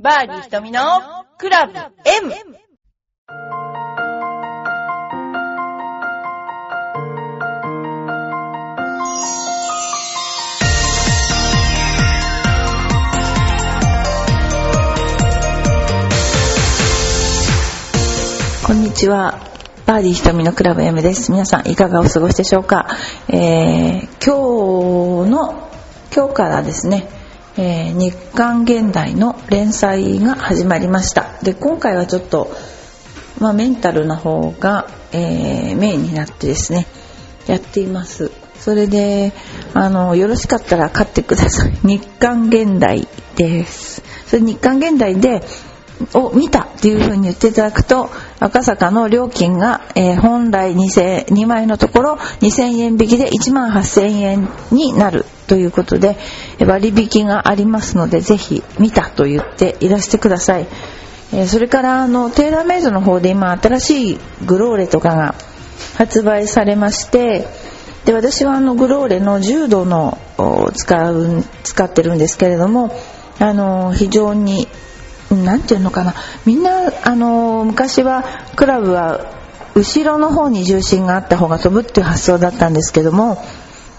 バーディー瞳のクラブ M! こんにちは。バーディー瞳のクラブ M です。皆さんいかがお過ごしでしょうか？えー今日の、今日からですね、えー日刊現代の連載が始まりました。で、今回はちょっと、まあ、メンタルな方が、えーメインになってですね、やっています。それで、あの、よろしかったら買ってください。日刊現代です。それ日刊現代で、を見たっていう風に言っていただくと赤坂の料金が、えー本来 2, 2枚のところ2000円引きで1万8000円になるということでえ割引がありますのでぜひ見たと言っていらしてください、えそれからあのテーラーメイドの方で今新しいグローレとかが発売されましてで私はあのグローレの10度の使う使ってるんですけれどもあの非常になんていうのかな。みんなあの昔はクラブは後ろの方に重心があった方が飛ぶっていう発想だったんですけども、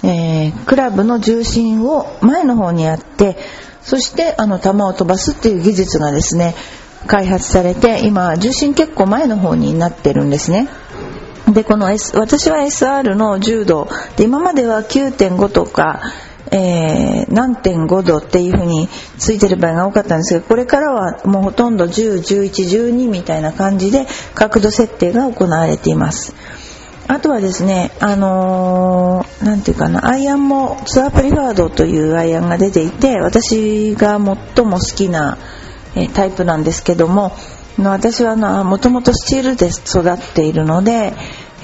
えークラブの重心を前の方にやってそしてあの球を飛ばすっていう技術がですね開発されて今重心結構前の方になってるんですね。でこの、S、私は SR の10度で今までは9.5とか、えー何5度っていう風についてる場合が多かったんですけどこれからはもうほとんど101112みたいな感じで角度設定が行われていますあとはですねあのーていうかなアイアンもツアープリファードというアイアンが出ていて私が最も好きな、えタイプなんですけどもの私はもともとスチールで育っているので、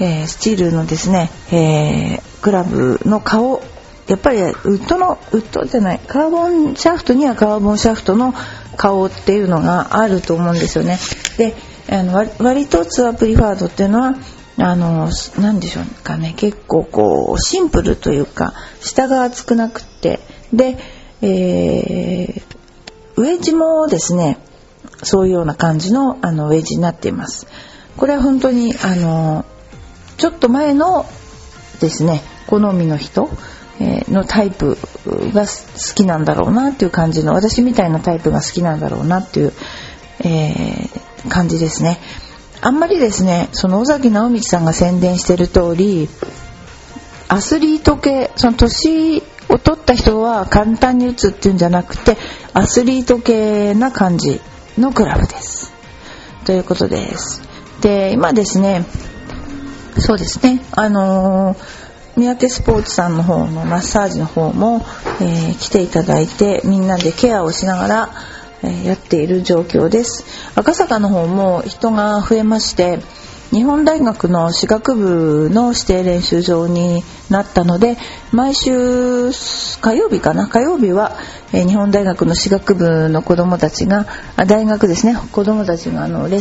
えースチールのですね、えークラブの顔やっぱりウッドのウッドじゃないカーボンシャフトにはカーボンシャフトの顔っていうのがあると思うんですよね。であの割割とツアープリファードっていうのはあの何でしょうかね。結構こうシンプルというか下が厚くなくって。で、えーウェッジもですねそういうような感じのあのウェッジになっています。これは本当にあのちょっと前のですね好みの人えーのタイプが好きなんだろうなっていう感じの私みたいなタイプが好きなんだろうなっていう、えー感じですね。あんまりですねその尾崎直道さんが宣伝してる通りアスリート系その年を取った人は簡単に打つっていうんじゃなくてアスリート系な感じのクラブです。ということです。で今ですねそうですねあのー三宅スポーツさんの方のマッサージの方も、えー来ていただいてみんなでケアをしながら、えやっている状況です。赤坂の方も人が増えまして日本大学の歯学部の指定練習場になったので毎週火曜日かな火曜日は、え日本大学の歯学部の子どもたちが大学ですね。子どもたちがあのレッ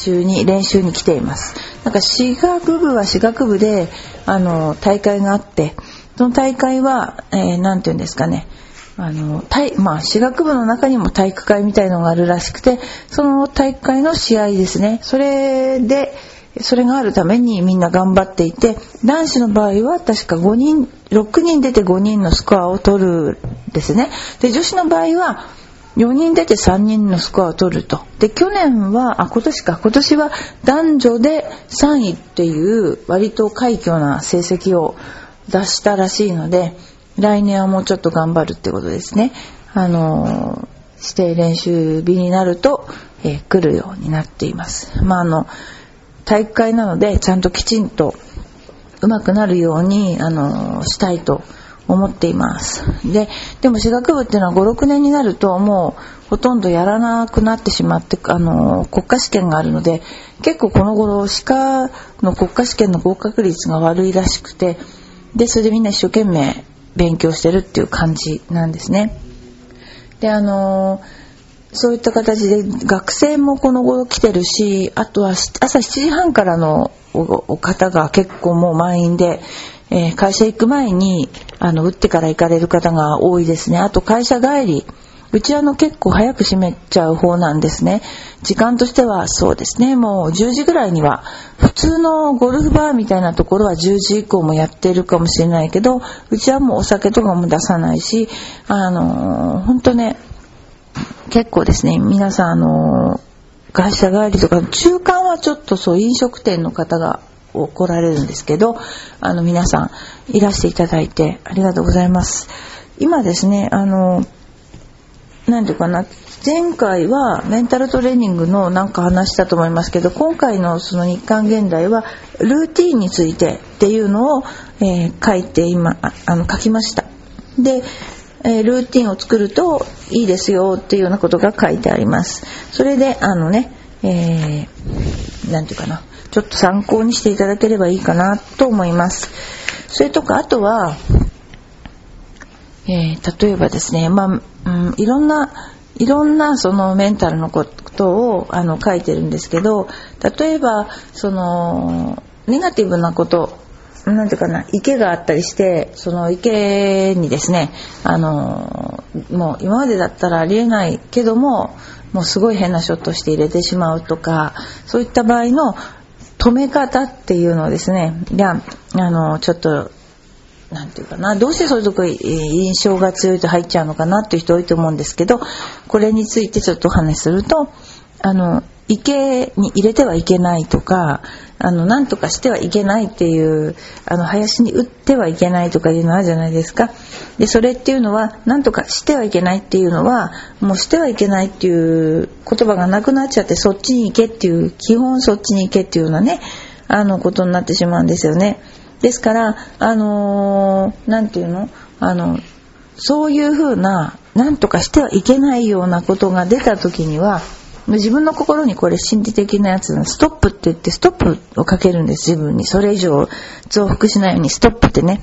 習に練習に来ています。なんか歯学部は歯学部であの大会があってその大会は、えーていうんですかね。あの体まあ、歯学部の中にも体育会みたいのがあるらしくてその体育会の試合ですね。それでそれがあるためにみんな頑張っていて男子の場合は確か5人6人出て5人のスコアを取るんですね。で女子の場合は4人出て3人のスコアを取ると。で去年はあ今年か。今年は男女で3位っていう割と快挙な成績を出したらしいので来年はもうちょっと頑張るってことですね。あの指定練習日になると、えー来るようになっています。まああの体育会なのでちゃんときちんと上手くなるようにあのしたいと思っています。ででも歯学部っていうのは56年になるともうほとんどやらなくなってしまってあの国家試験があるので結構この頃歯科の国家試験の合格率が悪いらしくてでそれでみんな一生懸命勉強してるっていう感じなんですね。であのそういった形で学生もこの頃来てるしあとは朝7時半からの方が結構もう満員で、えー会社行く前にあの打ってから行かれる方が多いですね。あと会社帰りうちあの結構早く閉めちゃう方なんですね。時間としてはそうですね、もう10時ぐらいには、普通のゴルフバーみたいなところは10時以降もやってるかもしれないけど、うちはもうお酒とかも出さないし、あのー、ほんとね、結構ですね、皆さんあのー、会社帰りとか、中間はちょっとそう飲食店の方が来られるんですけど、あの皆さんいらしていただいてありがとうございます。今ですね、あの何ていうかな前回はメンタルトレーニングのなんか話したと思いますけど今回のその日刊現代はルーティンについてっていうのを、えー、書いて今あの書きました。で、えー、ルーティンを作るといいですよっていうようなことが書いてあります。それであのねえー、て言うかなちょっと参考にしていただければいいかなと思います。それとかあとはえー、例えばですね、まあ、うん、いろんな、いろんなそのメンタルのことをあの書いてるんですけど、例えば、その、ネガティブなこと、なんていうかな、池があったりして、その池にですね、あの、もう今までだったらありえないけども、もうすごい変なショットして入れてしまうとか、そういった場合の止め方っていうのをですね、いや、あの、ちょっとなんていうかな、どうしてそういうとこ印象が強いと入っちゃうのかなっていう人多いと思うんですけど、これについてちょっとお話しすると、あの、池に入れてはいけないとか、あの、なんとかしてはいけないっていう、あの、林に打ってはいけないとかいうのあるじゃないですか。で、それっていうのは、なんとかしてはいけないっていうのは、もうしてはいけないっていう言葉がなくなっちゃって、そっちに行けっていう、基本そっちに行けっていうようなね、あの、ことになってしまうんですよね。ですから、あのー、て言うの？あの、そういうふうな、なんとかしてはいけないようなことが出た時には、自分の心にこれ心理的なやつストップって言ってストップをかけるんです。自分に。それ以上増幅しないようにストップってね。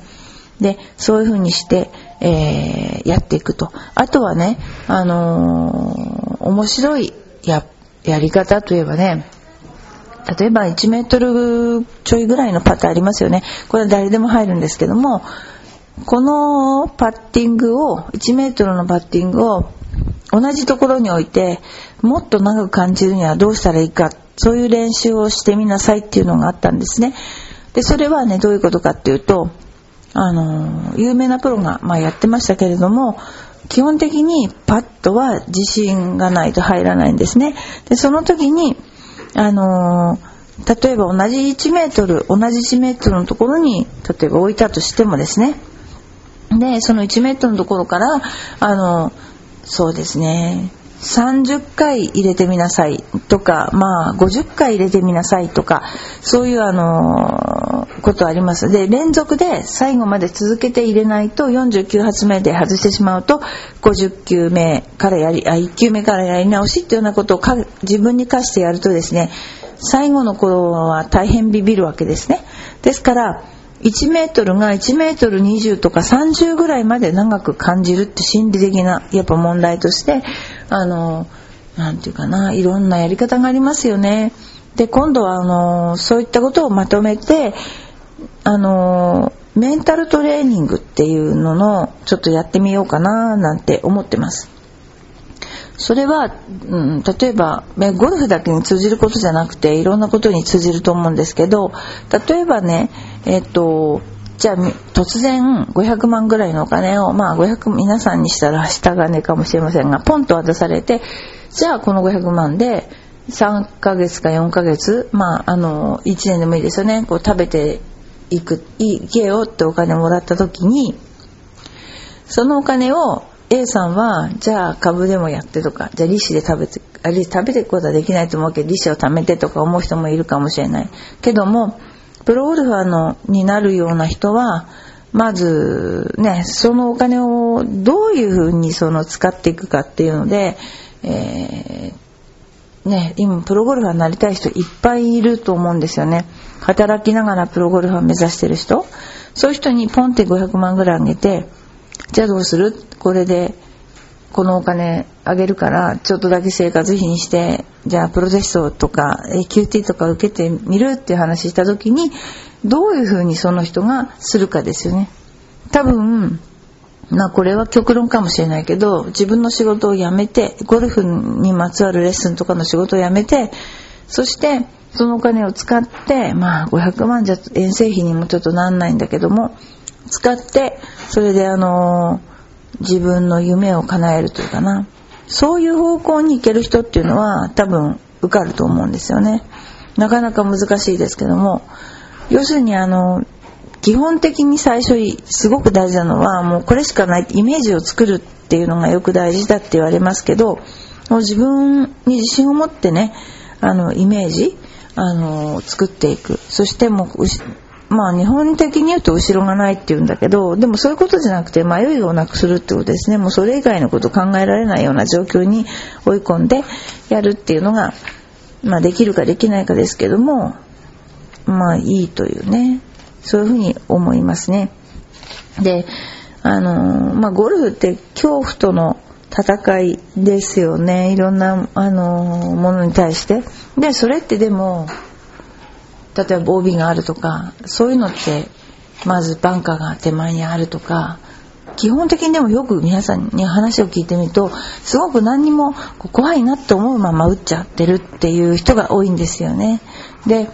でそういうふうにして、えー、やっていくと。あとはねあのー、面白いややり方といえばね例えば1メートルちょいぐらいのパットありますよね。これは誰でも入るんですけども、このパッティングを、1メートルのパッティングを同じところに置いて、もっと長く感じるにはどうしたらいいか、そういう練習をしてみなさいっていうのがあったんですね。で、それはね、どういうことかっていうと、あの、有名なプロが、まあ、やってましたけれども、基本的にパットは自信がないと入らないんですね。で、その時に、あのー、例えば同じ1メートル、同じ1メートルのところに、例えば置いたとしてもですね、で、その1メートルのところから、あの、そうですね、30回入れてみなさいとか、まあ、50回入れてみなさいとか、そういうあのことあります。で、連続で最後まで続けて入れないと、49発目で外してしまうと、50球目からやり、あ、1球目からやり直しっていうようなことをか自分に課してやるとですね、最後の頃は大変ビビるわけですね。ですから、1メートルが1メートル20とか30ぐらいまで長く感じるって心理的なやっぱ問題としてあの何て言うかないろんなやり方がありますよね。で今度はあのそういったことをまとめてあのメンタルトレーニングっていうののちょっとやってみようかななんて思ってます。それは、うん、例えばゴルフだけに通じることじゃなくていろんなことに通じると思うんですけど例えばねえっ、とじゃあ突然500万ぐらいのお金をまあ500皆さんにしたら下金かもしれませんがポンと渡されてじゃあこの500万で3ヶ月か4ヶ月まああの1年でもいいですよねこう食べていくいけよってお金をもらった時にそのお金を A さんはじゃあ株でもやってとかじゃあ利子で食べてあ利子食べていくことはできないと思うけど利子を貯めてとか思う人もいるかもしれない。けどもプロゴルファーのになるような人はまずねそのお金をどういうふうにその使っていくかっていうので、えー、ね今プロゴルファーになりたい人いっぱいいると思うんですよね。働きながらプロゴルファー目指してる人。そういう人にポンって500万ぐらいあげてじゃあどうする？これでこのお金あげるからちょっとだけ生活費にしてじゃあプロテストとか QT とか受けてみる？っていう話した時にどういうふうにその人がするかですよね。多分まあこれは極論かもしれないけど自分の仕事を辞めてゴルフにまつわるレッスンとかの仕事を辞めてそしてそのお金を使ってまあ500万じゃ遠征費にもちょっとなんないんだけども使ってそれであの自分の夢を叶えるというかな。そういう方向に行ける人っていうのは多分受かると思うんですよね。なかなか難しいですけども。要するにあの基本的に最初すごく大事なのはもうこれしかないイメージを作るっていうのがよく大事だって言われますけどもう自分に自信を持ってねあのイメージあの作っていく。そしてもうまあ日本的に言うと後ろがないって言うんだけどでもそういうことじゃなくて迷いをなくするってことですね。もうそれ以外のこと考えられないような状況に追い込んでやるっていうのが、まあ、できるかできないかですけどもまあいいというね。そういうふうに思いますね。であのまあ、ゴルフって恐怖との戦いですよねいろんなあのものに対してでそれってでも例えば OB があるとかそういうのってまずバンカーが手前にあるとか基本的にでもよく皆さんに話を聞いてみるとすごく何にも怖いなって思うまま打っちゃってるっていう人が多いんですよね。で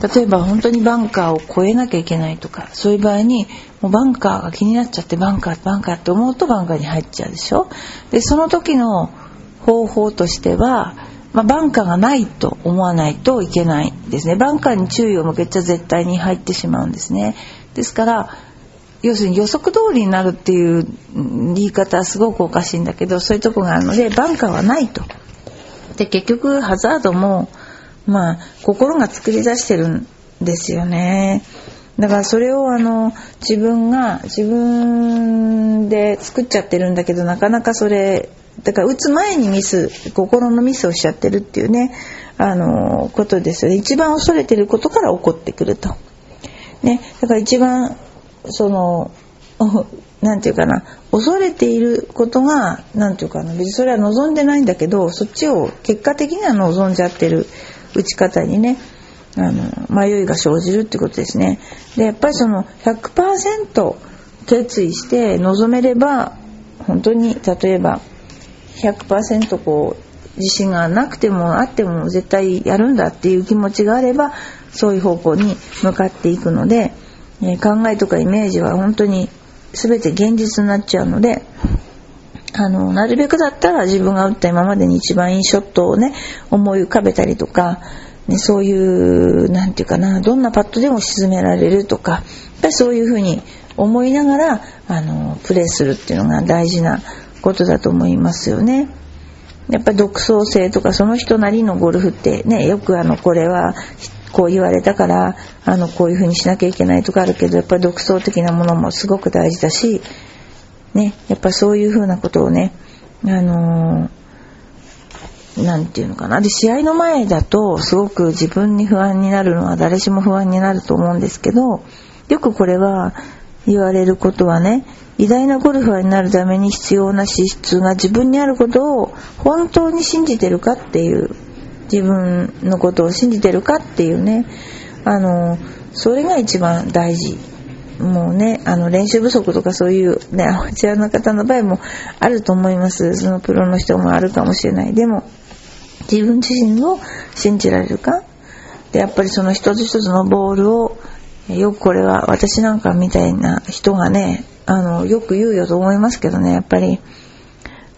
例えば本当にバンカーを越えなきゃいけないとかそういう場合にもうバンカーが気になっちゃってバンカーバンカーって思うとバンカーに入っちゃうでしょ？でその時の方法としては、まあ、バンカーがないと思わないといけないですね。バンカーに注意を向けちゃ絶対に入ってしまうんですね。ですから要するに予測通りになるっていう言い方はすごくおかしいんだけどそういうとこがあるのでバンカーはないと。で結局ハザードもまあ心が作り出してるんですよね。だからそれをあの自分が自分で作っちゃってるんだけどなかなかそれだから打つ前にミス心のミスをしちゃってるっていうねあのことですよね。一番恐れてることから起こってくると。ね、だから一番その なんていうかな。恐れていることがなんていうかな。別にそれは望んでないんだけどそっちを結果的には望んじゃってる。打ち方にねあの迷いが生じるってことですね。でやっぱりその100%決意して臨めれば本当に例えば100%こう自信がなくてもあっても絶対やるんだっていう気持ちがあればそういう方向に向かっていくので、え考えとかイメージは本当に全て現実になっちゃうのであの、なるべくだったら自分が打った今までに一番いいショットをね、思い浮かべたりとか、ね、そういう、なんていうかな、どんなパットでも沈められるとか、やっぱりそういうふうに思いながら、あの、プレーするっていうのが大事なことだと思いますよね。やっぱ独創性とかその人なりのゴルフってね、よくあの、これはこう言われたから、あの、こういうふうにしなきゃいけないとかあるけど、やっぱり独創的なものもすごく大事だし、ね、やっぱそういうふうなことをね、あのー、なんていうのかな。で、試合の前だと、すごく自分に不安になるのは誰しも不安になると思うんですけど、よくこれは言われることはね、偉大なゴルファーになるために必要な資質が自分にあることを本当に信じてるかっていう、自分のことを信じてるかっていうね、あの、それが一番大事もうね、あの練習不足とかそういうね、アマチュアの方の場合もあると思います。そのプロの人もあるかもしれない。でも、自分自身を信じられるかで、やっぱりその一つ一つのボールを、よくこれは私なんかみたいな人がね、あの、よく言うよと思いますけどね、やっぱり、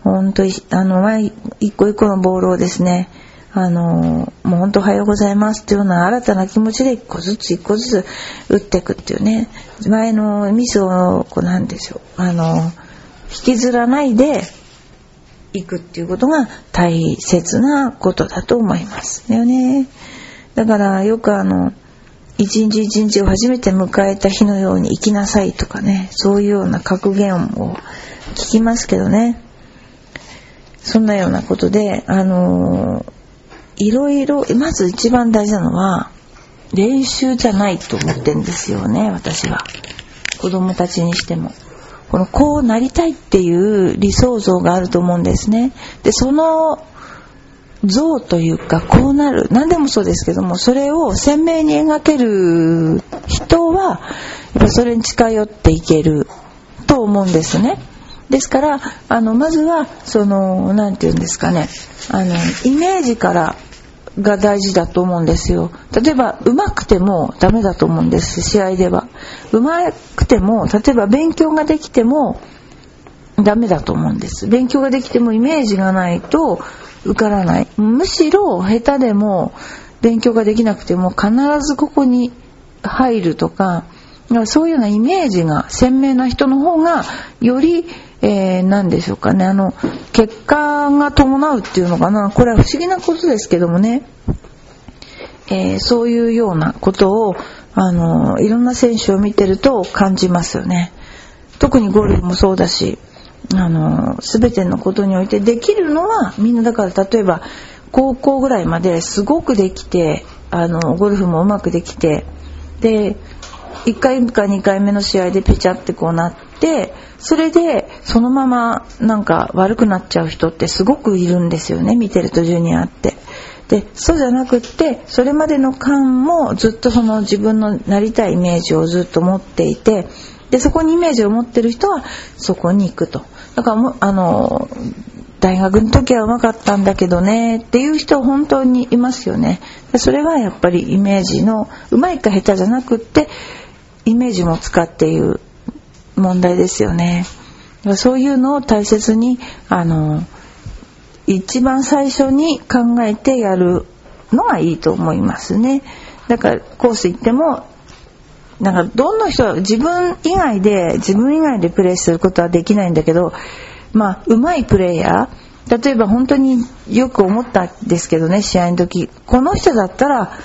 本当に、あの、前、一個一個のボールをですね、あのもう本当おはようございますっていうような新たな気持ちで一個ずつ一個ずつ打っていくっていうね前のミスをこうなんでしょうあの引きずらないでいくっていうことが大切なことだと思いますよね。だからよくあの一日一日を初めて迎えた日のように生きなさいとかねそういうような格言を聞きますけどね。そんなようなことであのいろいろ、まず一番大事なのは、練習じゃないと思ってんですよね、私は。子供たちにしても。この、こうなりたいっていう理想像があると思うんですね。で、その像というか、こうなる、何でもそうですけども、それを鮮明に描ける人は、やっぱそれに近寄っていけると思うんですね。ですからあのまずはその何て言うんですかねあのイメージからが大事だと思うんですよ。例えば上手くてもダメだと思うんです試合では。上手くても例えば勉強ができてもダメだと思うんです。勉強ができてもイメージがないと受からない。むしろ下手でも勉強ができなくても必ずここに入るとかそういうようなイメージが鮮明な人の方がより、えー、何でしょうかね。あの結果が伴うっていうのかな。これは不思議なことですけどもね、えー、そういうようなことをあのいろんな選手を見てると感じますよね。特にゴルフもそうだしあの全てのことにおいてできるのはみんなだから例えば高校ぐらいまですごくできてあのゴルフもうまくできてで1回か2回目の試合でペチャってこうなってそれでそのままなんか悪くなっちゃう人ってすごくいるんですよね見てるとジュニアって。でそうじゃなくってそれまでの間もずっとその自分のなりたいイメージをずっと持っていてでそこにイメージを持ってる人はそこに行くとだからあの大学の時はうまかったんだけどねっていう人本当にいますよねそれはやっぱりイメージのうまいか下手じゃなくってイメージも使っている問題ですよね。そういうのを大切にあの一番最初に考えてやるのがいいと思いますね。だからコース行ってもなんかどんな人は自分以外で自分以外でプレーすることはできないんだけどまあ上手いプレーヤー例えば本当によく思ったんですけどね試合の時この人だったら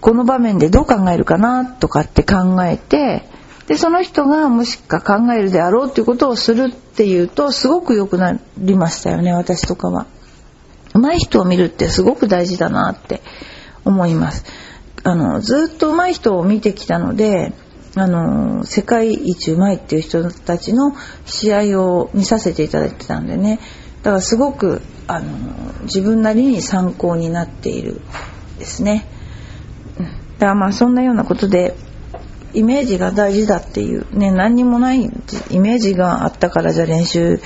この場面でどう考えるかなとかって考えてでその人がもしか考えるであろうっていうことをするっていうとすごく良くなりましたよね私とかは。上手い人を見るってすごく大事だなって思います。あのずっと上手い人を見てきたのであの世界一うまいっていう人たちの試合を見させていただいてたんでねだからすごくあの自分なりに参考になっているですね。だからまあそんなようなことでイメージが大事だっていう。ね何にもないイメージがあったからじゃ練習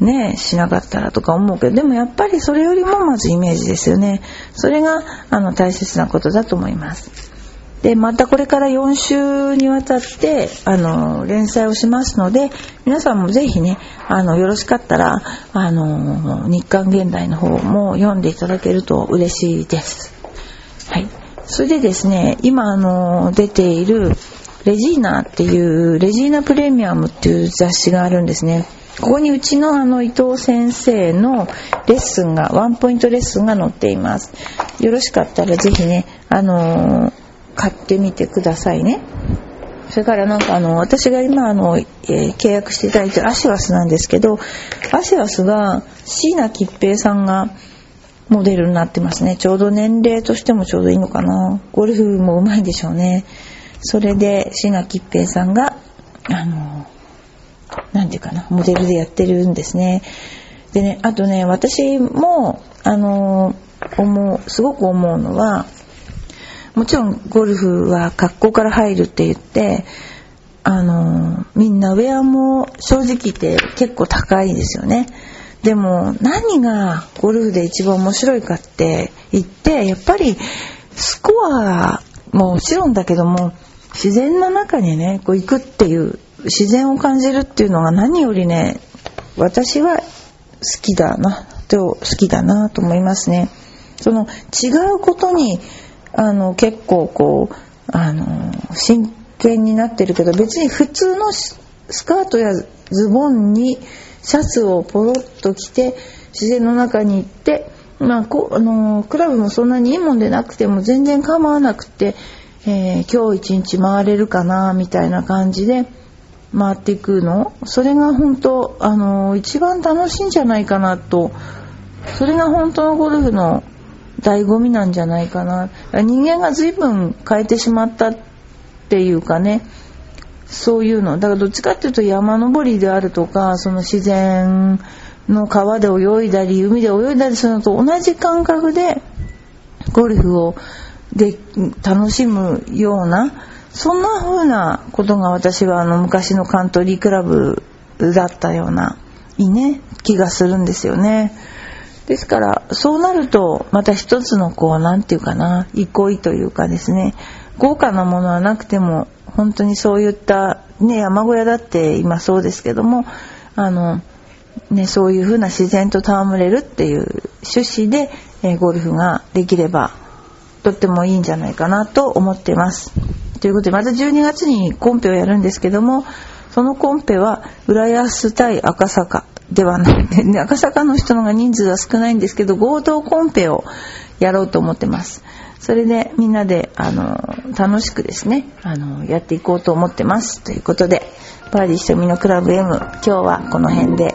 ねしなかったらとか思うけど。でもやっぱりそれよりもまずイメージですよね。それがあの大切なことだと思います。でまたこれから4週にわたってあの連載をしますので皆さんもぜひねあのよろしかったらあの日刊現代の方も読んでいただけると嬉しいです。はい。それでですね今あの出ているレジーナっていうレジーナプレミアムっていう雑誌があるんですね。ここにうちのあの伊藤先生のレッスンがワンポイントレッスンが載っています。よろしかったらぜひねあのー、買ってみてくださいね。それからなんかあの私が今あの、えー、契約していただいてるアシワスなんですけどアシワスが椎名桔平さんがモデルになってますね。ちょうど年齢としてもちょうどいいのかな。ゴルフもうまいでしょうね。それで椎名桔平さんがあの何て言うかなモデルでやってるんですね。でねあとね私もあの思うすごく思うのはもちろんゴルフは格好から入るって言ってあのみんなウェアも正直言って結構高いですよね。でも何がゴルフで一番面白いかって言ってやっぱりスコアももちろんだけども自然の中にねこう行くっていう自然を感じるっていうのが何よりね私は好きだなと好きだなと思いますね。その違うことにあの結構こうあの真剣になってるけど別に普通のスカートやズボンにシャツをポロッと着て自然の中に行って、まあ、こあのクラブもそんなにいいもんでなくても全然構わなくて、えー、今日一日回れるかなみたいな感じで回っていくの。それが本当あの一番楽しいんじゃないかなと。それが本当のゴルフの醍醐味なんじゃないかな。人間が随分変えてしまったっていうかね。そういうの。だからどっちかっていうと山登りであるとかその自然の川で泳いだり海で泳いだりするのと同じ感覚でゴルフをで楽しむようなそんな風なことが私はあの昔のカントリークラブだったようないね気がするんですよね。ですからそうなるとまた一つのこう何て言うかな憩いというかですね豪華なものはなくても本当にそういったね山小屋だって今そうですけどもあのねそういうふうな自然と戯れるっていう趣旨で、え、ゴルフができればとってもいいんじゃないかなと思ってます。ということでまた12月にコンペをやるんですけどもそのコンペは浦安対赤坂ではない、ね、赤坂の人のが人数は少ないんですけど合同コンペをやろうと思ってます。それでみんなであの楽しくですねあのやっていこうと思ってますということでパーディー瞳のクラブ M 今日はこの辺で